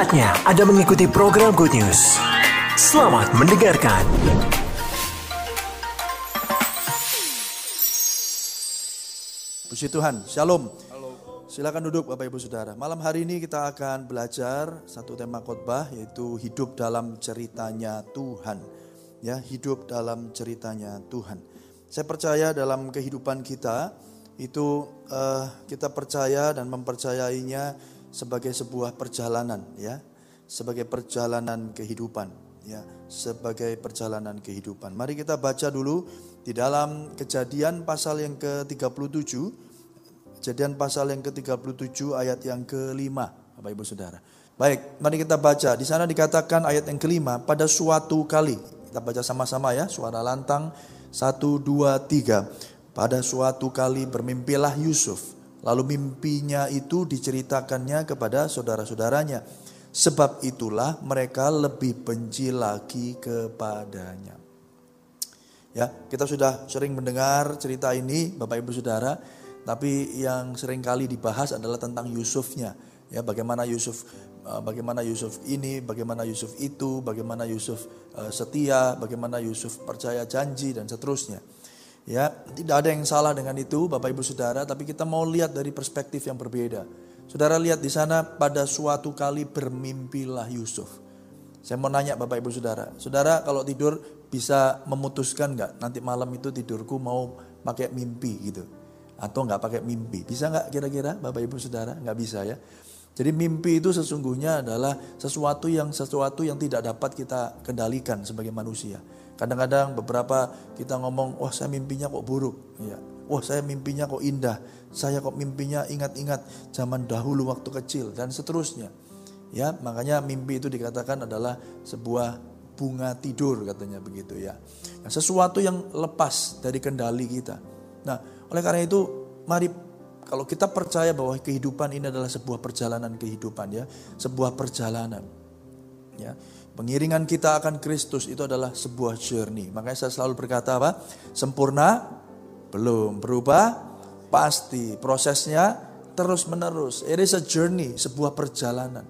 Saatnya Anda mengikuti program Good News. Selamat mendengarkan. Puji Tuhan, Shalom. Silakan duduk Bapak Ibu Saudara. Malam hari ini kita akan belajar satu tema khotbah yaitu hidup dalam ceritanya Tuhan. Ya, hidup dalam ceritanya Tuhan. Saya percaya dalam kehidupan kita itu uh, kita percaya dan mempercayainya sebagai sebuah perjalanan ya, sebagai perjalanan kehidupan ya, sebagai perjalanan kehidupan. Mari kita baca dulu di dalam Kejadian pasal yang ke-37 Kejadian pasal yang ke-37 ayat yang kelima, Bapak Ibu Saudara. Baik, mari kita baca. Di sana dikatakan ayat yang kelima, pada suatu kali. Kita baca sama-sama ya, suara lantang. Satu, dua, tiga. Pada suatu kali bermimpilah Yusuf. Lalu mimpinya itu diceritakannya kepada saudara-saudaranya. Sebab itulah mereka lebih benci lagi kepadanya. Ya, kita sudah sering mendengar cerita ini Bapak Ibu Saudara tapi yang sering kali dibahas adalah tentang Yusufnya. Ya, bagaimana Yusuf eh, bagaimana Yusuf ini, bagaimana Yusuf itu, bagaimana Yusuf eh, setia, bagaimana Yusuf percaya janji dan seterusnya. Ya, tidak ada yang salah dengan itu Bapak Ibu Saudara, tapi kita mau lihat dari perspektif yang berbeda. Saudara lihat di sana pada suatu kali bermimpilah Yusuf. Saya mau nanya Bapak Ibu Saudara, Saudara kalau tidur bisa memutuskan nggak nanti malam itu tidurku mau pakai mimpi gitu atau nggak pakai mimpi. Bisa nggak kira-kira Bapak Ibu Saudara? Nggak bisa ya. Jadi mimpi itu sesungguhnya adalah sesuatu yang sesuatu yang tidak dapat kita kendalikan sebagai manusia. Kadang-kadang beberapa kita ngomong, wah saya mimpinya kok buruk, ya. Wah saya mimpinya kok indah, saya kok mimpinya ingat-ingat zaman dahulu waktu kecil dan seterusnya. Ya, makanya mimpi itu dikatakan adalah sebuah bunga tidur katanya begitu ya. Sesuatu yang lepas dari kendali kita. Nah, oleh karena itu, mari kalau kita percaya bahwa kehidupan ini adalah sebuah perjalanan kehidupan ya, sebuah perjalanan. Ya, pengiringan kita akan Kristus itu adalah sebuah journey. Makanya saya selalu berkata apa? Sempurna belum, berubah pasti. Prosesnya terus menerus. It is a journey, sebuah perjalanan.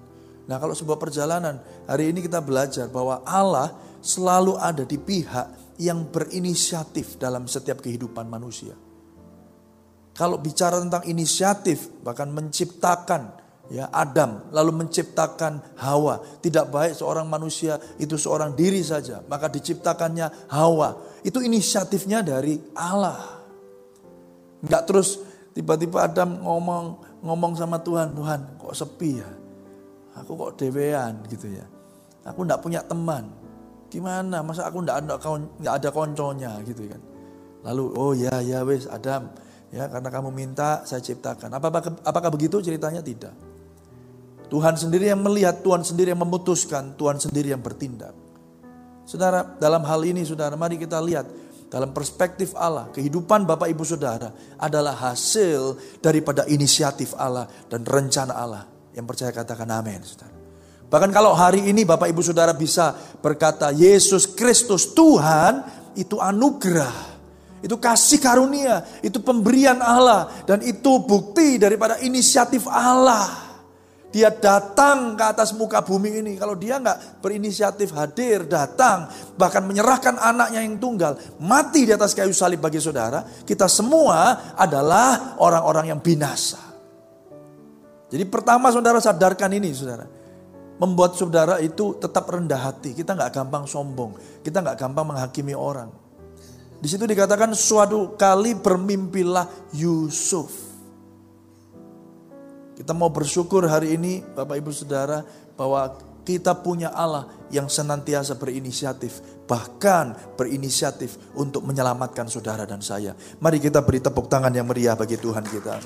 Nah, kalau sebuah perjalanan, hari ini kita belajar bahwa Allah selalu ada di pihak yang berinisiatif dalam setiap kehidupan manusia. Kalau bicara tentang inisiatif, bahkan menciptakan ya Adam, lalu menciptakan Hawa. Tidak baik seorang manusia itu seorang diri saja, maka diciptakannya Hawa. Itu inisiatifnya dari Allah. Enggak terus tiba-tiba Adam ngomong ngomong sama Tuhan, Tuhan kok sepi ya? Aku kok dewean gitu ya. Aku enggak punya teman. Gimana? Masa aku enggak ada enggak ada konconya gitu kan. Lalu oh ya ya wes Adam, Ya, karena kamu minta, saya ciptakan. Apakah, apakah begitu ceritanya? Tidak. Tuhan sendiri yang melihat, Tuhan sendiri yang memutuskan, Tuhan sendiri yang bertindak. Saudara, dalam hal ini saudara, mari kita lihat dalam perspektif Allah, kehidupan Bapak Ibu Saudara adalah hasil daripada inisiatif Allah dan rencana Allah. Yang percaya katakan amin, Saudara. Bahkan kalau hari ini Bapak Ibu Saudara bisa berkata Yesus Kristus Tuhan, itu anugerah itu kasih karunia, itu pemberian Allah dan itu bukti daripada inisiatif Allah. Dia datang ke atas muka bumi ini. Kalau dia nggak berinisiatif hadir, datang, bahkan menyerahkan anaknya yang tunggal, mati di atas kayu salib bagi saudara, kita semua adalah orang-orang yang binasa. Jadi pertama saudara sadarkan ini saudara. Membuat saudara itu tetap rendah hati. Kita nggak gampang sombong. Kita nggak gampang menghakimi orang. Di situ dikatakan suatu kali bermimpilah Yusuf. Kita mau bersyukur hari ini Bapak Ibu Saudara bahwa kita punya Allah yang senantiasa berinisiatif, bahkan berinisiatif untuk menyelamatkan saudara dan saya. Mari kita beri tepuk tangan yang meriah bagi Tuhan kita.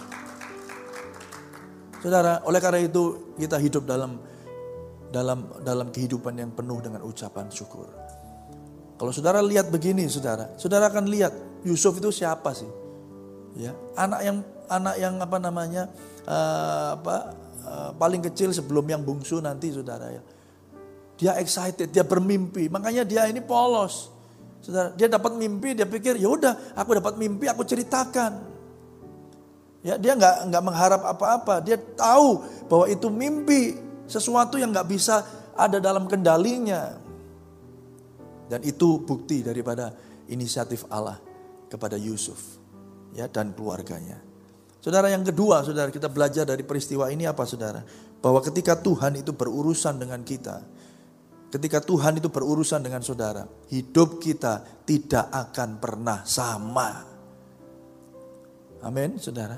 Saudara, oleh karena itu kita hidup dalam dalam dalam kehidupan yang penuh dengan ucapan syukur. Kalau saudara lihat begini, saudara, saudara akan lihat Yusuf itu siapa sih? Ya, anak yang anak yang apa namanya uh, apa uh, paling kecil sebelum yang bungsu nanti, saudara ya. Dia excited, dia bermimpi, makanya dia ini polos. Saudara, dia dapat mimpi, dia pikir ya udah, aku dapat mimpi, aku ceritakan. Ya, dia nggak nggak mengharap apa-apa, dia tahu bahwa itu mimpi. Sesuatu yang nggak bisa ada dalam kendalinya. Dan itu bukti daripada inisiatif Allah kepada Yusuf ya dan keluarganya. Saudara yang kedua, saudara kita belajar dari peristiwa ini apa saudara? Bahwa ketika Tuhan itu berurusan dengan kita, ketika Tuhan itu berurusan dengan saudara, hidup kita tidak akan pernah sama. Amin, saudara.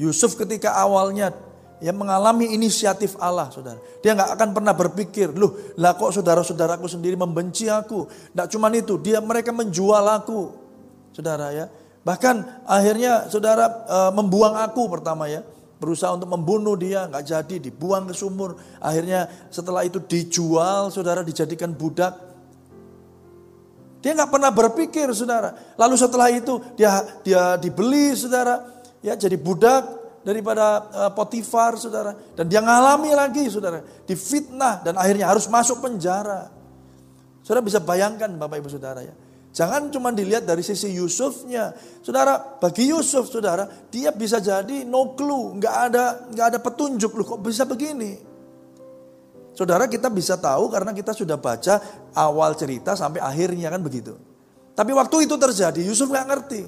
Yusuf ketika awalnya ya mengalami inisiatif Allah, saudara. Dia nggak akan pernah berpikir, loh, lah kok saudara-saudaraku sendiri membenci aku. Nggak cuma itu, dia mereka menjual aku, saudara ya. Bahkan akhirnya saudara e, membuang aku pertama ya. Berusaha untuk membunuh dia, nggak jadi, dibuang ke sumur. Akhirnya setelah itu dijual, saudara dijadikan budak. Dia nggak pernah berpikir, saudara. Lalu setelah itu dia dia dibeli, saudara, ya jadi budak daripada uh, Potifar, saudara. Dan dia ngalami lagi, saudara, difitnah dan akhirnya harus masuk penjara. Saudara bisa bayangkan, Bapak Ibu Saudara ya. Jangan cuma dilihat dari sisi Yusufnya. Saudara, bagi Yusuf, saudara, dia bisa jadi no clue, nggak ada nggak ada petunjuk loh kok bisa begini. Saudara kita bisa tahu karena kita sudah baca awal cerita sampai akhirnya kan begitu. Tapi waktu itu terjadi Yusuf nggak ngerti.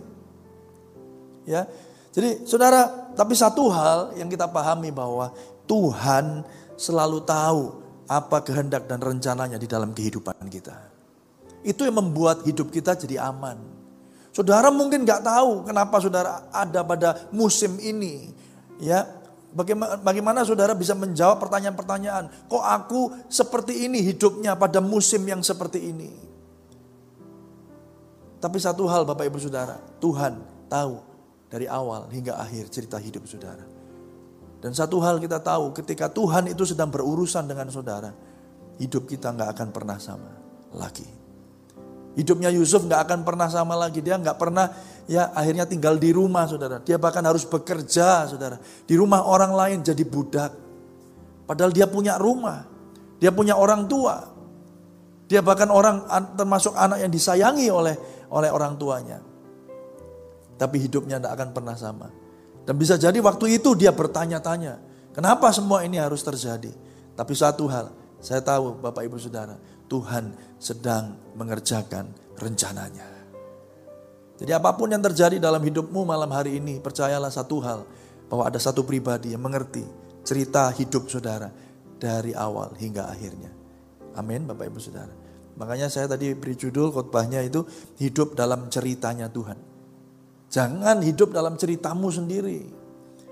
Ya, jadi saudara, tapi satu hal yang kita pahami bahwa Tuhan selalu tahu apa kehendak dan rencananya di dalam kehidupan kita. Itu yang membuat hidup kita jadi aman. Saudara mungkin nggak tahu kenapa saudara ada pada musim ini. Ya, bagaimana, bagaimana saudara bisa menjawab pertanyaan-pertanyaan. Kok aku seperti ini hidupnya pada musim yang seperti ini? Tapi satu hal Bapak Ibu Saudara, Tuhan tahu dari awal hingga akhir cerita hidup saudara. Dan satu hal kita tahu ketika Tuhan itu sedang berurusan dengan saudara, hidup kita nggak akan pernah sama lagi. Hidupnya Yusuf nggak akan pernah sama lagi. Dia nggak pernah ya akhirnya tinggal di rumah saudara. Dia bahkan harus bekerja saudara. Di rumah orang lain jadi budak. Padahal dia punya rumah. Dia punya orang tua. Dia bahkan orang termasuk anak yang disayangi oleh oleh orang tuanya. Tapi hidupnya tidak akan pernah sama. Dan bisa jadi waktu itu dia bertanya-tanya. Kenapa semua ini harus terjadi? Tapi satu hal, saya tahu Bapak Ibu Saudara, Tuhan sedang mengerjakan rencananya. Jadi apa pun yang terjadi dalam hidupmu malam hari ini, percayalah satu hal, bahwa ada satu pribadi yang mengerti cerita hidup saudara dari awal hingga akhirnya. Amin Bapak Ibu Saudara. Makanya saya tadi beri judul khotbahnya itu hidup dalam ceritanya Tuhan. Jangan hidup dalam ceritamu sendiri.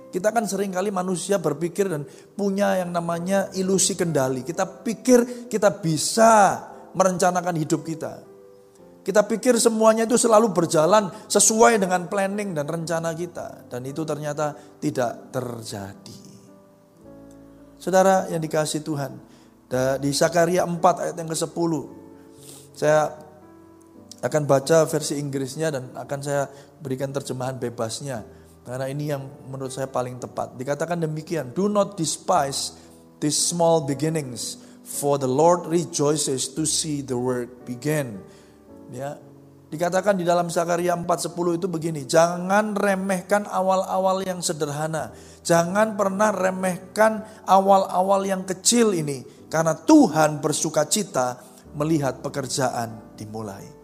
Kita kan sering kali manusia berpikir dan punya yang namanya ilusi kendali. Kita pikir kita bisa merencanakan hidup kita. Kita pikir semuanya itu selalu berjalan sesuai dengan planning dan rencana kita. Dan itu ternyata tidak terjadi. Saudara yang dikasih Tuhan. Di Sakaria 4 ayat yang ke-10. Saya akan baca versi Inggrisnya dan akan saya berikan terjemahan bebasnya. Karena ini yang menurut saya paling tepat. Dikatakan demikian, do not despise these small beginnings For the Lord rejoices to see the work begin. Ya. Dikatakan di dalam Sakaria 4:10 itu begini, jangan remehkan awal-awal yang sederhana. Jangan pernah remehkan awal-awal yang kecil ini karena Tuhan bersuka cita melihat pekerjaan dimulai.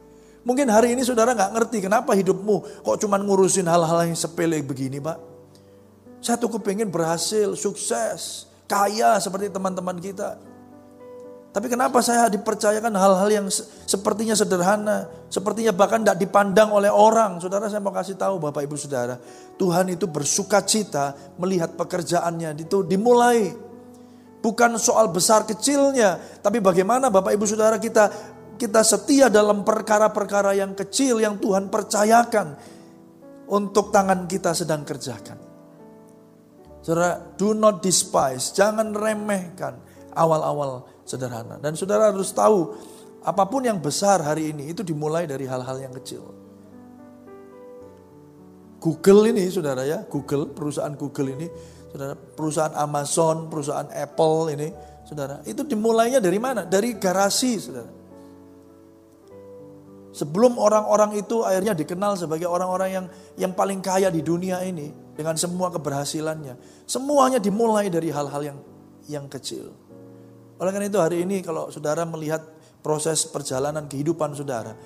Mungkin hari ini saudara nggak ngerti kenapa hidupmu kok cuma ngurusin hal-hal yang sepele begini, Pak. Saya tuh kepengen berhasil, sukses, kaya seperti teman-teman kita. Tapi kenapa saya dipercayakan hal-hal yang sepertinya sederhana, sepertinya bahkan tidak dipandang oleh orang. Saudara saya mau kasih tahu Bapak Ibu Saudara, Tuhan itu bersuka cita melihat pekerjaannya itu dimulai. Bukan soal besar kecilnya, tapi bagaimana Bapak Ibu Saudara kita kita setia dalam perkara-perkara yang kecil yang Tuhan percayakan untuk tangan kita sedang kerjakan. Saudara, do not despise, jangan remehkan awal-awal sederhana. Dan saudara harus tahu, apa pun yang besar hari ini itu dimulai dari hal-hal yang kecil. Google ini saudara ya, Google, perusahaan Google ini, saudara, perusahaan Amazon, perusahaan Apple ini, saudara, itu dimulainya dari mana? Dari garasi, saudara. Sebelum orang-orang itu akhirnya dikenal sebagai orang-orang yang yang paling kaya di dunia ini dengan semua keberhasilannya. Semuanya dimulai dari hal-hal yang yang kecil. Oleh karena itu hari ini kalau saudara melihat proses perjalanan kehidupan saudara,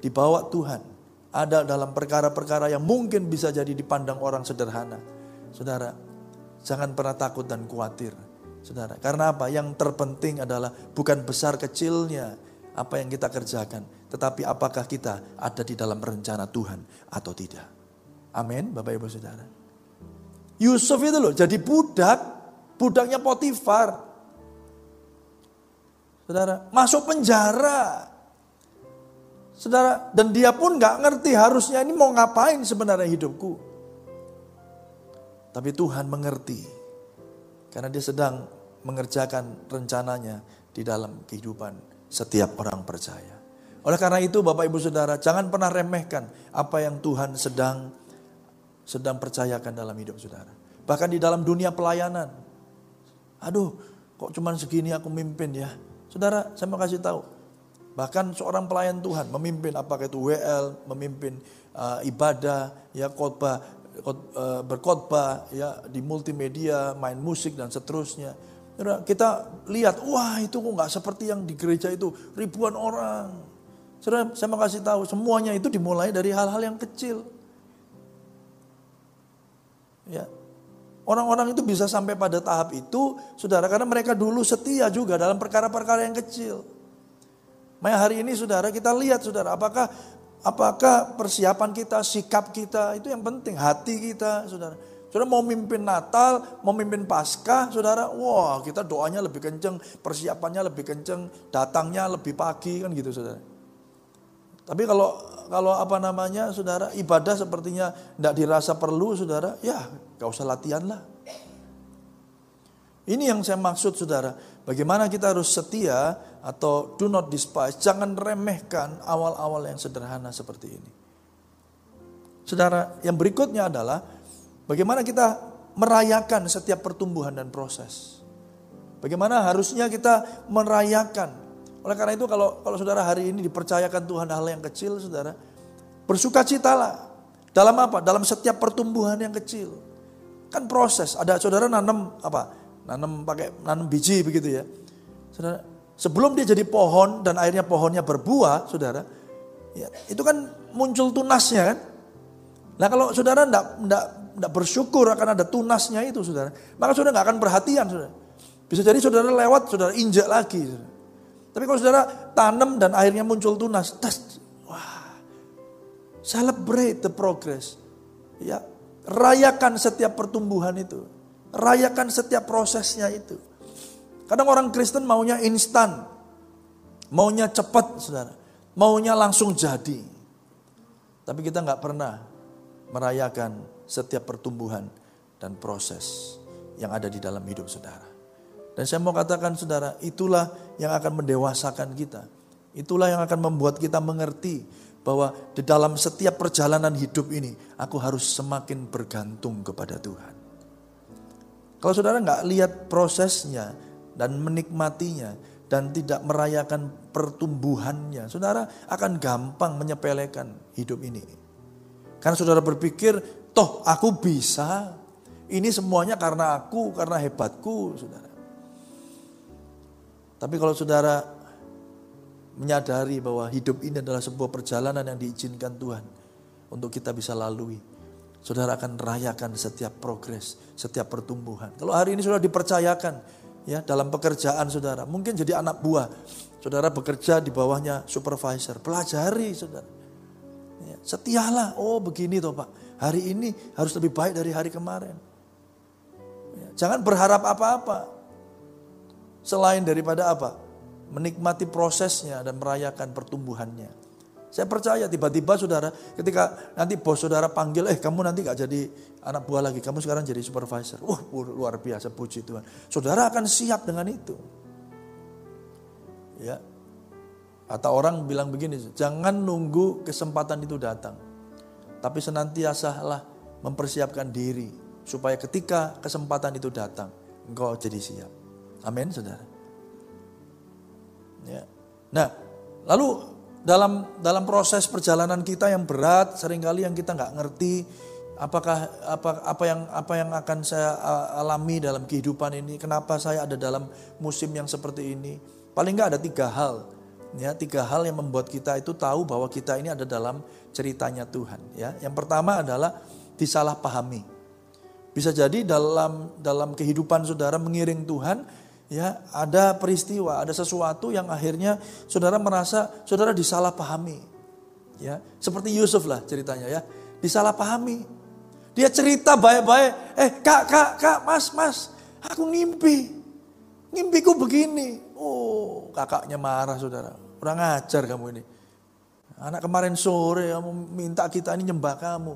dibawa Tuhan, ada dalam perkara-perkara yang mungkin bisa jadi dipandang orang sederhana. Saudara, jangan pernah takut dan khawatir. Saudara, karena apa? Yang terpenting adalah bukan besar kecilnya apa yang kita kerjakan, tetapi apakah kita ada di dalam rencana Tuhan atau tidak. Amin, Bapak Ibu Saudara. Yusuf itu loh jadi budak, budaknya Potifar. Saudara, masuk penjara. Saudara, dan dia pun nggak ngerti harusnya ini mau ngapain sebenarnya hidupku. Tapi Tuhan mengerti. Karena dia sedang mengerjakan rencananya di dalam kehidupan setiap orang percaya. Oleh karena itu Bapak Ibu Saudara, jangan pernah remehkan apa yang Tuhan sedang sedang percayakan dalam hidup saudara. Bahkan di dalam dunia pelayanan. Aduh, kok cuman segini aku mimpin ya. Saudara, saya mau kasih tahu. Bahkan seorang pelayan Tuhan memimpin apakah itu WL, memimpin uh, ibadah, ya khotbah, uh, berkhotbah, ya di multimedia, main musik dan seterusnya. Kita lihat, wah itu kok nggak seperti yang di gereja itu ribuan orang. Saudara, saya mau kasih tahu, semuanya itu dimulai dari hal-hal yang kecil. Ya, Orang-orang itu bisa sampai pada tahap itu, saudara, karena mereka dulu setia juga dalam perkara-perkara yang kecil. Maya hari ini saudara kita lihat saudara apakah apakah persiapan kita, sikap kita itu yang penting, hati kita saudara. Saudara mau mimpin Natal, mau mimpin Paskah, saudara, wah kita doanya lebih kenceng, persiapannya lebih kenceng, datangnya lebih pagi kan gitu saudara. Tapi kalau kalau apa namanya saudara ibadah sepertinya tidak dirasa perlu saudara, ya gak usah latihan lah. Ini yang saya maksud saudara, bagaimana kita harus setia atau do not despise, jangan remehkan awal-awal yang sederhana seperti ini. Saudara, yang berikutnya adalah bagaimana kita merayakan setiap pertumbuhan dan proses. Bagaimana harusnya kita merayakan. Oleh karena itu kalau kalau saudara hari ini dipercayakan Tuhan hal yang kecil, saudara, bersukacitalah. Dalam apa? Dalam setiap pertumbuhan yang kecil. Kan proses. Ada saudara nanam apa? Nanam pakai nanam biji begitu ya. Saudara, Sebelum dia jadi pohon dan akhirnya pohonnya berbuah, saudara, ya, itu kan muncul tunasnya kan. Nah kalau saudara tidak bersyukur akan ada tunasnya itu saudara, maka saudara nggak akan perhatian saudara. Bisa jadi saudara lewat, saudara injak lagi. Saudara. Tapi kalau saudara tanam dan akhirnya muncul tunas, tas, wah, celebrate the progress. Ya, rayakan setiap pertumbuhan itu, rayakan setiap prosesnya itu. Kadang orang Kristen maunya instan. Maunya cepat, saudara. Maunya langsung jadi. Tapi kita nggak pernah merayakan setiap pertumbuhan dan proses yang ada di dalam hidup saudara. Dan saya mau katakan saudara, itulah yang akan mendewasakan kita. Itulah yang akan membuat kita mengerti bahwa di dalam setiap perjalanan hidup ini, aku harus semakin bergantung kepada Tuhan. Kalau saudara nggak lihat prosesnya, dan menikmatinya dan tidak merayakan pertumbuhannya, saudara akan gampang menyepelekan hidup ini. Karena saudara berpikir, toh aku bisa, ini semuanya karena aku, karena hebatku, saudara. Tapi kalau saudara menyadari bahwa hidup ini adalah sebuah perjalanan yang diizinkan Tuhan untuk kita bisa lalui, saudara akan rayakan setiap progres, setiap pertumbuhan. Kalau hari ini sudah dipercayakan, ya dalam pekerjaan saudara. Mungkin jadi anak buah. Saudara bekerja di bawahnya supervisor. Pelajari saudara. Ya, setialah. Oh begini toh Pak. Hari ini harus lebih baik dari hari kemarin. Ya, jangan berharap apa-apa. Selain daripada apa? Menikmati prosesnya dan merayakan pertumbuhannya. Saya percaya tiba-tiba saudara ketika nanti bos saudara panggil, eh kamu nanti gak jadi anak buah lagi, kamu sekarang jadi supervisor. Wah luar biasa puji Tuhan. Saudara akan siap dengan itu. Ya. Atau orang bilang begini, jangan nunggu kesempatan itu datang. Tapi senantiasalah mempersiapkan diri supaya ketika kesempatan itu datang, engkau jadi siap. Amin, saudara. Ya. Nah, lalu dalam dalam proses perjalanan kita yang berat, sering kali yang kita nggak ngerti, Apakah apa apa yang apa yang akan saya alami dalam kehidupan ini? Kenapa saya ada dalam musim yang seperti ini? Paling nggak ada tiga hal, ya tiga hal yang membuat kita itu tahu bahwa kita ini ada dalam ceritanya Tuhan. Ya, yang pertama adalah disalahpahami. Bisa jadi dalam dalam kehidupan saudara mengiring Tuhan, ya ada peristiwa, ada sesuatu yang akhirnya saudara merasa saudara disalahpahami. Ya, seperti Yusuf lah ceritanya ya, disalahpahami dia cerita baik-baik. Eh kak, kak, kak, mas, mas. Aku ngimpi. Ngimpiku begini. Oh kakaknya marah saudara. Kurang ajar kamu ini. Anak kemarin sore kamu minta kita ini nyembah kamu.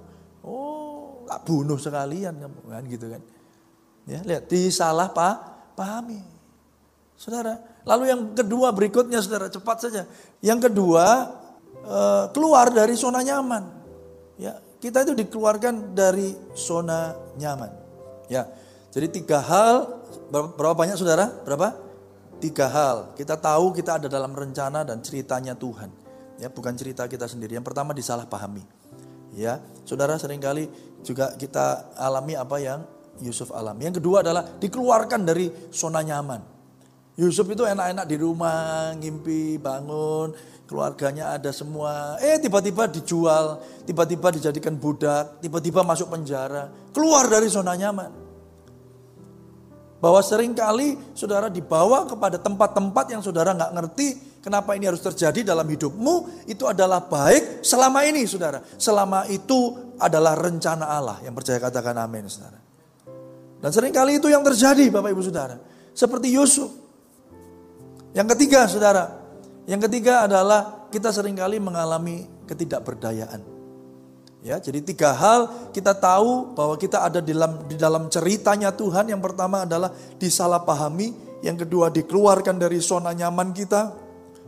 Oh tak bunuh sekalian kamu. Kan gitu kan. Ya, lihat disalah pak, pahami. Saudara, lalu yang kedua berikutnya saudara cepat saja. Yang kedua eh, keluar dari zona nyaman. Ya, kita itu dikeluarkan dari zona nyaman. Ya. Jadi tiga hal, berapa banyak saudara? Berapa? Tiga hal. Kita tahu kita ada dalam rencana dan ceritanya Tuhan. Ya, bukan cerita kita sendiri. Yang pertama disalahpahami. Ya, saudara sering kali juga kita alami apa yang Yusuf alami. Yang kedua adalah dikeluarkan dari zona nyaman. Yusuf itu enak-enak di rumah, ngimpi, bangun, keluarganya ada semua. Eh tiba-tiba dijual, tiba-tiba dijadikan budak, tiba-tiba masuk penjara, keluar dari zona nyaman. Bahwa sering kali saudara dibawa kepada tempat-tempat yang saudara nggak ngerti kenapa ini harus terjadi dalam hidupmu, itu adalah baik selama ini saudara. Selama itu adalah rencana Allah. Yang percaya katakan amin saudara. Dan sering kali itu yang terjadi Bapak Ibu Saudara. Seperti Yusuf. Yang ketiga, saudara, yang ketiga adalah kita sering kali mengalami ketidakberdayaan. Ya, jadi tiga hal kita tahu bahwa kita ada di dalam di dalam ceritanya Tuhan. Yang pertama adalah disalahpahami, yang kedua dikeluarkan dari zona nyaman kita,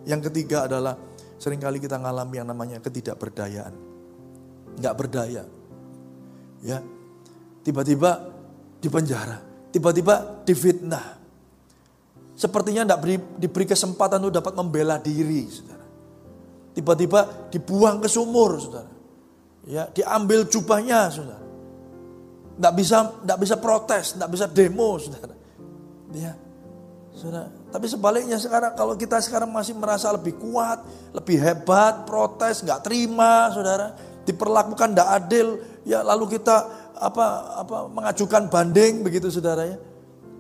yang ketiga adalah sering kali kita mengalami yang namanya ketidakberdayaan. Enggak berdaya. Ya. Tiba-tiba di penjara, tiba-tiba difitnah, Sepertinya tidak diberi, diberi kesempatan untuk dapat membela diri. Tiba-tiba dibuang ke sumur, saudara. Ya, diambil jubahnya, saudara. Tidak bisa, tidak bisa protes, tidak bisa demo, saudara. Ya, saudara. Tapi sebaliknya sekarang kalau kita sekarang masih merasa lebih kuat, lebih hebat, protes, nggak terima, saudara, diperlakukan tidak adil, ya lalu kita apa apa mengajukan banding begitu, saudara ya.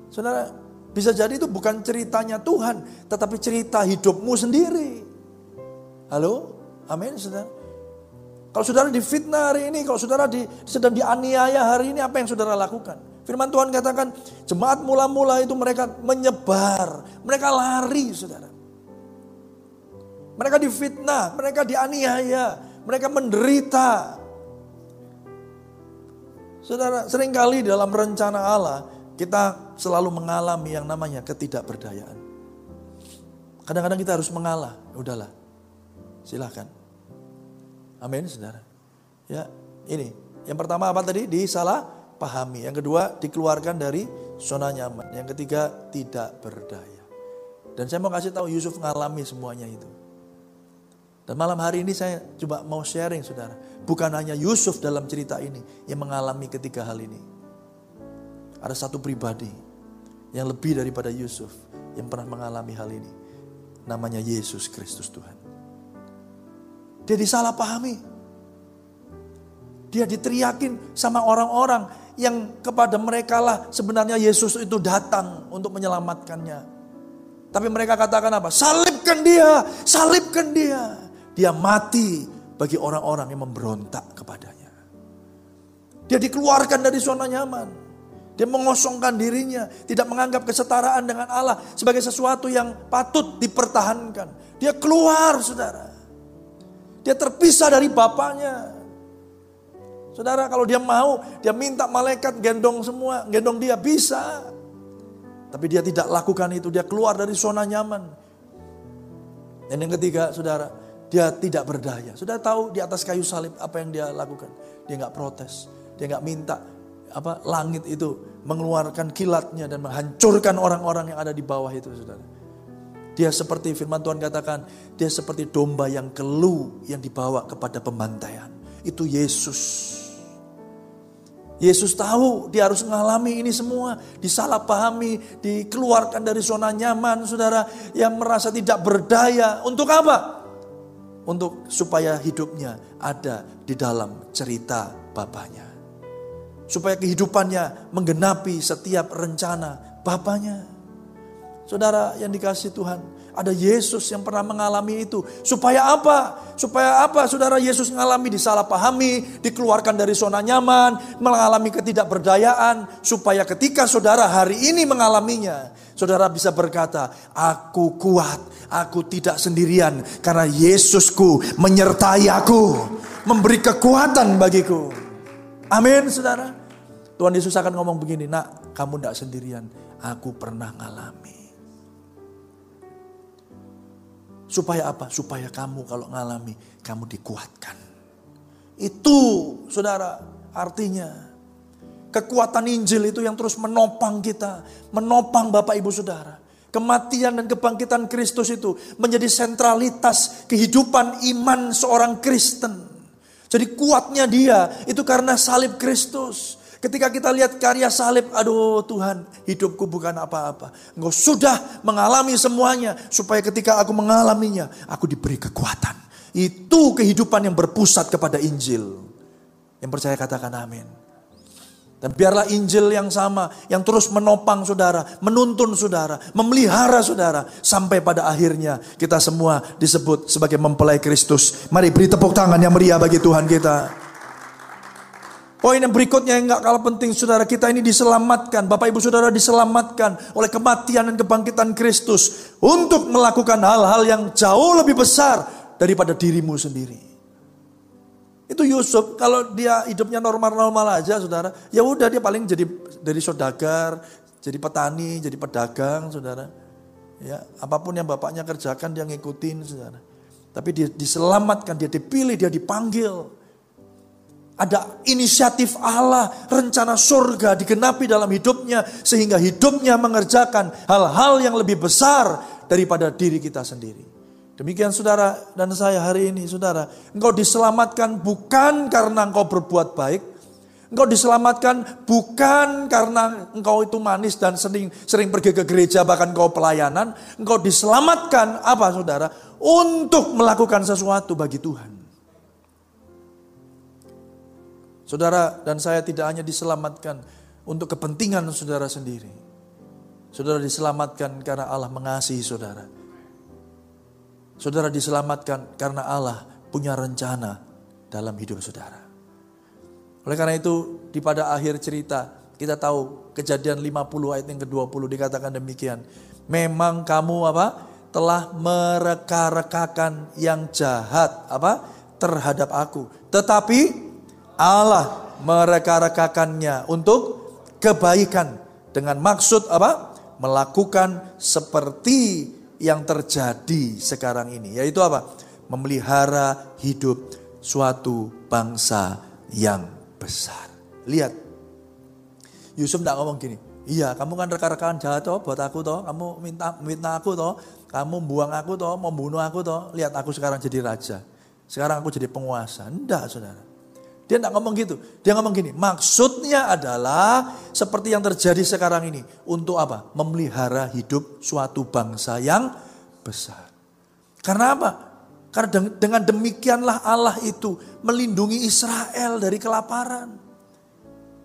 Saudara, bisa jadi itu bukan ceritanya Tuhan, tetapi cerita hidupmu sendiri. Halo? Amin, saudara. Kalau saudara difitnah hari ini, kalau saudara di, sedang dianiaya hari ini, apa yang saudara lakukan? Firman Tuhan katakan, jemaat mula-mula itu mereka menyebar, mereka lari, saudara. Mereka difitnah, mereka dianiaya, mereka menderita. Saudara, sering kali dalam rencana Allah, kita selalu mengalami yang namanya ketidakberdayaan. Kadang-kadang kita harus mengalah, udahlah. Silahkan. Amin, saudara. Ya, ini. Yang pertama apa tadi? Disalah pahami. Yang kedua, dikeluarkan dari zona nyaman. Yang ketiga, tidak berdaya. Dan saya mau kasih tahu Yusuf mengalami semuanya itu. Dan malam hari ini saya coba mau sharing saudara. Bukan hanya Yusuf dalam cerita ini yang mengalami ketiga hal ini. Ada satu pribadi yang lebih daripada Yusuf yang pernah mengalami hal ini. Namanya Yesus Kristus Tuhan. Dia disalahpahami. Dia diteriakin sama orang-orang yang kepada mereka lah sebenarnya Yesus itu datang untuk menyelamatkannya. Tapi mereka katakan apa? Salibkan dia, salibkan dia. Dia mati bagi orang-orang yang memberontak kepadanya. Dia dikeluarkan dari zona nyaman. Dia mengosongkan dirinya, tidak menganggap kesetaraan dengan Allah sebagai sesuatu yang patut dipertahankan. Dia keluar, saudara. Dia terpisah dari bapaknya. Saudara, kalau dia mau, dia minta malaikat gendong semua, gendong dia bisa. Tapi dia tidak lakukan itu, dia keluar dari zona nyaman. Dan yang ketiga, saudara, dia tidak berdaya. Sudah tahu di atas kayu salib apa yang dia lakukan? Dia nggak protes, dia nggak minta apa langit itu mengeluarkan kilatnya dan menghancurkan orang-orang yang ada di bawah itu saudara. Dia seperti firman Tuhan katakan, dia seperti domba yang kelu yang dibawa kepada pembantaian. Itu Yesus. Yesus tahu dia harus mengalami ini semua, disalahpahami, dikeluarkan dari zona nyaman, saudara yang merasa tidak berdaya. Untuk apa? Untuk supaya hidupnya ada di dalam cerita Bapaknya. Supaya kehidupannya menggenapi setiap rencana Bapaknya. Saudara yang dikasih Tuhan, ada Yesus yang pernah mengalami itu. Supaya apa? Supaya apa saudara Yesus mengalami disalahpahami, dikeluarkan dari zona nyaman, mengalami ketidakberdayaan. Supaya ketika saudara hari ini mengalaminya, saudara bisa berkata, aku kuat, aku tidak sendirian. Karena Yesusku menyertai aku, memberi kekuatan bagiku. Amin saudara. Tuhan Yesus akan ngomong begini, nak kamu tidak sendirian, aku pernah ngalami. Supaya apa? Supaya kamu kalau ngalami, kamu dikuatkan. Itu saudara artinya. Kekuatan Injil itu yang terus menopang kita. Menopang Bapak Ibu Saudara. Kematian dan kebangkitan Kristus itu menjadi sentralitas kehidupan iman seorang Kristen. Jadi kuatnya dia itu karena salib Kristus. Ketika kita lihat karya salib, aduh Tuhan, hidupku bukan apa-apa. Engkau sudah mengalami semuanya, supaya ketika aku mengalaminya, aku diberi kekuatan. Itu kehidupan yang berpusat kepada Injil. Yang percaya katakan amin. Dan biarlah Injil yang sama, yang terus menopang saudara, menuntun saudara, memelihara saudara. Sampai pada akhirnya kita semua disebut sebagai mempelai Kristus. Mari beri tepuk tangan yang meriah bagi Tuhan kita. Poin yang berikutnya yang gak kalah penting, saudara kita ini diselamatkan, Bapak Ibu Saudara diselamatkan oleh kematian dan kebangkitan Kristus untuk melakukan hal-hal yang jauh lebih besar daripada dirimu sendiri. Itu Yusuf, kalau dia hidupnya normal-normal aja, saudara, ya udah dia paling jadi dari saudagar, jadi petani, jadi pedagang, saudara. Ya, apa pun yang bapaknya kerjakan dia ngikutin, saudara. Tapi dia diselamatkan, dia dipilih, dia dipanggil ada inisiatif Allah, rencana surga digenapi dalam hidupnya sehingga hidupnya mengerjakan hal-hal yang lebih besar daripada diri kita sendiri. Demikian saudara dan saya hari ini saudara, engkau diselamatkan bukan karena engkau berbuat baik, engkau diselamatkan bukan karena engkau itu manis dan sering sering pergi ke gereja bahkan engkau pelayanan, engkau diselamatkan apa saudara? Untuk melakukan sesuatu bagi Tuhan. Saudara dan saya tidak hanya diselamatkan untuk kepentingan saudara sendiri. Saudara diselamatkan karena Allah mengasihi saudara. Saudara diselamatkan karena Allah punya rencana dalam hidup saudara. Oleh karena itu di pada akhir cerita kita tahu kejadian 50 ayat yang ke-20 dikatakan demikian. Memang kamu apa? telah mereka-rekakan yang jahat apa terhadap aku. Tetapi Allah mereka-rekakannya untuk kebaikan dengan maksud apa? Melakukan seperti yang terjadi sekarang ini, yaitu apa? Memelihara hidup suatu bangsa yang besar. Lihat, Yusuf tidak ngomong gini, iya kamu kan rekan-rekan jahat toh buat aku toh, kamu minta minta aku toh, kamu buang aku toh, membunuh aku toh, lihat aku sekarang jadi raja, sekarang aku jadi penguasa. Enggak saudara. Dia tidak ngomong gitu. Dia ngomong gini, maksudnya adalah seperti yang terjadi sekarang ini. Untuk apa? Memelihara hidup suatu bangsa yang besar. Karena apa? Karena dengan demikianlah Allah itu melindungi Israel dari kelaparan.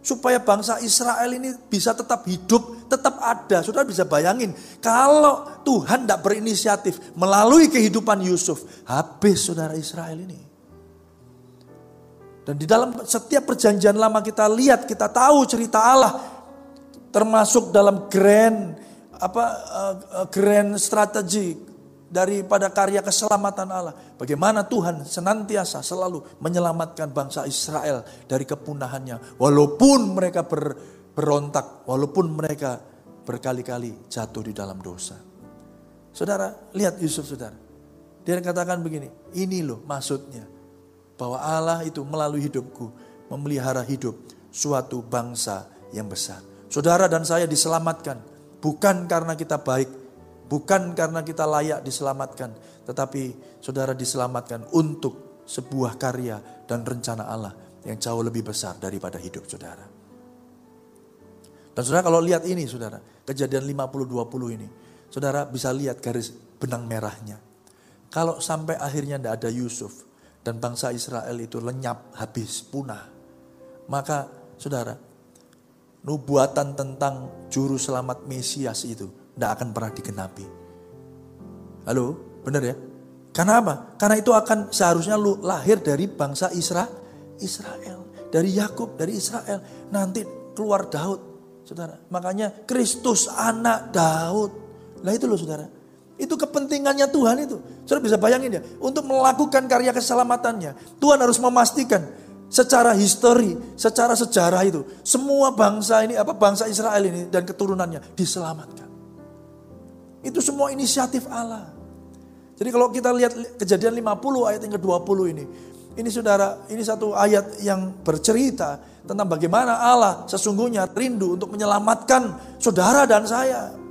Supaya bangsa Israel ini bisa tetap hidup, tetap ada. Saudara bisa bayangin, kalau Tuhan tidak berinisiatif melalui kehidupan Yusuf, habis saudara Israel ini. Dan di dalam setiap perjanjian lama kita lihat, kita tahu cerita Allah. Termasuk dalam grand apa uh, grand strategi daripada karya keselamatan Allah. Bagaimana Tuhan senantiasa selalu menyelamatkan bangsa Israel dari kepunahannya. Walaupun mereka ber, berontak, walaupun mereka berkali-kali jatuh di dalam dosa. Saudara, lihat Yusuf saudara. Dia katakan begini, ini loh maksudnya bahwa Allah itu melalui hidupku memelihara hidup suatu bangsa yang besar. Saudara dan saya diselamatkan bukan karena kita baik, bukan karena kita layak diselamatkan, tetapi saudara diselamatkan untuk sebuah karya dan rencana Allah yang jauh lebih besar daripada hidup saudara. Dan saudara kalau lihat ini saudara, kejadian 50-20 ini. Saudara bisa lihat garis benang merahnya. Kalau sampai akhirnya tidak ada Yusuf dan bangsa Israel itu lenyap, habis, punah. Maka saudara, nubuatan tentang juru selamat Mesias itu tidak akan pernah digenapi. Halo, benar ya? Karena apa? Karena itu akan seharusnya lu lahir dari bangsa Isra, Israel. Dari Yakub, dari Israel. Nanti keluar Daud, saudara. Makanya Kristus anak Daud. Nah itu loh saudara. Itu kepentingannya Tuhan itu. Saudara bisa bayangin ya. Untuk melakukan karya keselamatannya. Tuhan harus memastikan secara histori, secara sejarah itu. Semua bangsa ini, apa bangsa Israel ini dan keturunannya diselamatkan. Itu semua inisiatif Allah. Jadi kalau kita lihat kejadian 50 ayat yang ke-20 ini. Ini saudara, ini satu ayat yang bercerita tentang bagaimana Allah sesungguhnya rindu untuk menyelamatkan saudara dan saya.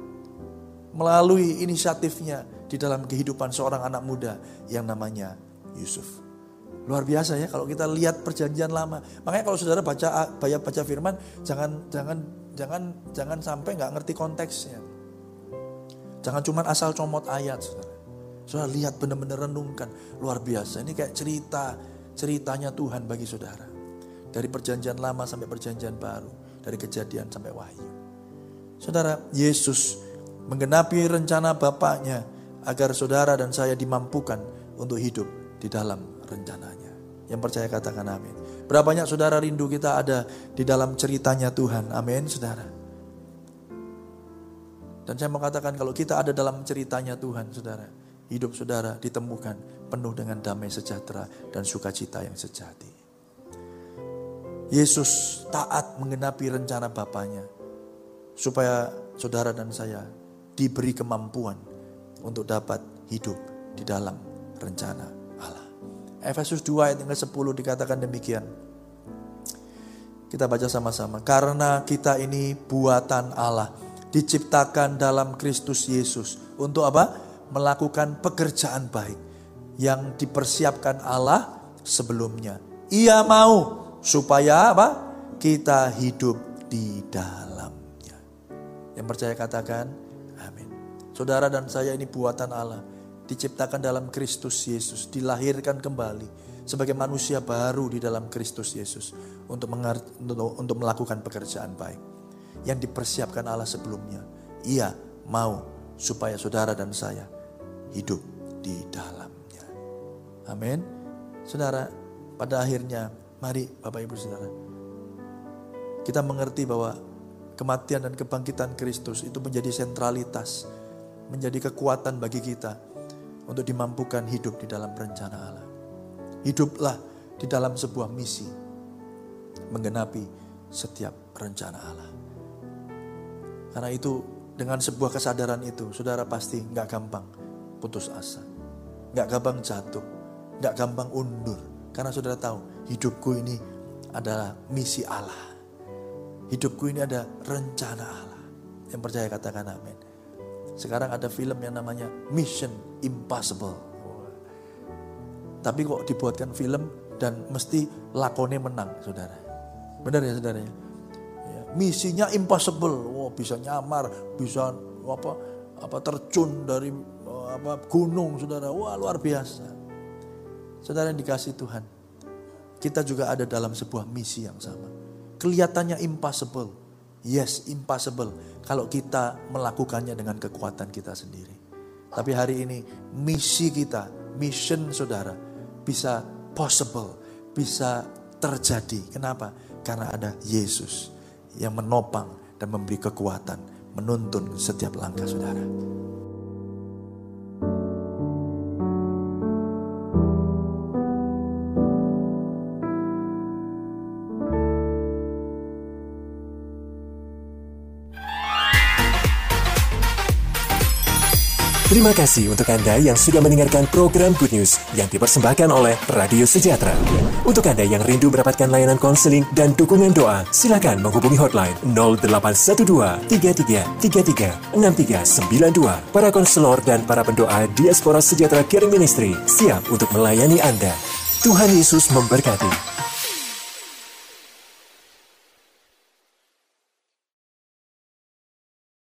Melalui inisiatifnya di dalam kehidupan seorang anak muda yang namanya Yusuf. Luar biasa ya kalau kita lihat perjanjian lama. Makanya kalau saudara baca baca baca firman jangan jangan jangan jangan sampai nggak ngerti konteksnya. Jangan cuma asal comot ayat saudara. Saudara lihat benar-benar renungkan. Luar biasa. Ini kayak cerita, ceritanya Tuhan bagi saudara. Dari perjanjian lama sampai perjanjian baru. Dari kejadian sampai wahyu. Saudara, Yesus menggenapi rencana Bapaknya agar saudara dan saya dimampukan untuk hidup di dalam rencananya. Yang percaya katakan amin. Berapa banyak saudara rindu kita ada di dalam ceritanya Tuhan. Amin saudara. Dan saya mau katakan kalau kita ada dalam ceritanya Tuhan saudara hidup saudara ditemukan penuh dengan damai sejahtera dan sukacita yang sejati. Yesus taat mengenapi rencana Bapaknya supaya saudara dan saya diberi kemampuan untuk dapat hidup di dalam rencana Allah. Efesus 2 ayat yang ke-10 dikatakan demikian. Kita baca sama-sama. Karena kita ini buatan Allah, diciptakan dalam Kristus Yesus. Untuk apa? melakukan pekerjaan baik yang dipersiapkan Allah sebelumnya. Ia mau supaya apa? Kita hidup di dalamnya. Yang percaya katakan. Saudara dan saya ini buatan Allah. Diciptakan dalam Kristus Yesus. Dilahirkan kembali sebagai manusia baru di dalam Kristus Yesus. Untuk, untuk, untuk melakukan pekerjaan baik. Yang dipersiapkan Allah sebelumnya. Ia mau supaya saudara dan saya hidup di dalamnya. Amin. Saudara, pada akhirnya mari Bapak Ibu Saudara. Kita mengerti bahwa kematian dan kebangkitan Kristus itu menjadi sentralitas, menjadi kekuatan bagi kita untuk dimampukan hidup di dalam rencana Allah. Hiduplah di dalam sebuah misi, menggenapi setiap rencana Allah. Karena itu dengan sebuah kesadaran itu, saudara pasti nggak gampang putus asa. Gak gampang jatuh, gak gampang undur. Karena saudara tahu, hidupku ini adalah misi Allah. Hidupku ini ada rencana Allah. Yang percaya katakan amin. Sekarang ada film yang namanya Mission Impossible. Tapi kok dibuatkan film dan mesti lakone menang, saudara. Benar ya saudara ya? Misinya impossible, wow, bisa nyamar, bisa apa apa terjun dari apa gunung saudara. Wah luar biasa. Saudara yang dikasih Tuhan. Kita juga ada dalam sebuah misi yang sama. Kelihatannya impossible. Yes, impossible. Kalau kita melakukannya dengan kekuatan kita sendiri. Tapi hari ini misi kita, mission saudara bisa possible, bisa terjadi. Kenapa? Karena ada Yesus yang menopang dan memberi kekuatan, menuntun setiap langkah saudara. Terima kasih untuk Anda yang sudah mendengarkan program Good News yang dipersembahkan oleh Radio Sejahtera. Untuk Anda yang rindu mendapatkan layanan konseling dan dukungan doa, silakan menghubungi hotline 0812 33 33 6392. Para konselor dan para pendoa Diaspora Sejahtera Caring Ministry siap untuk melayani Anda. Tuhan Yesus memberkati.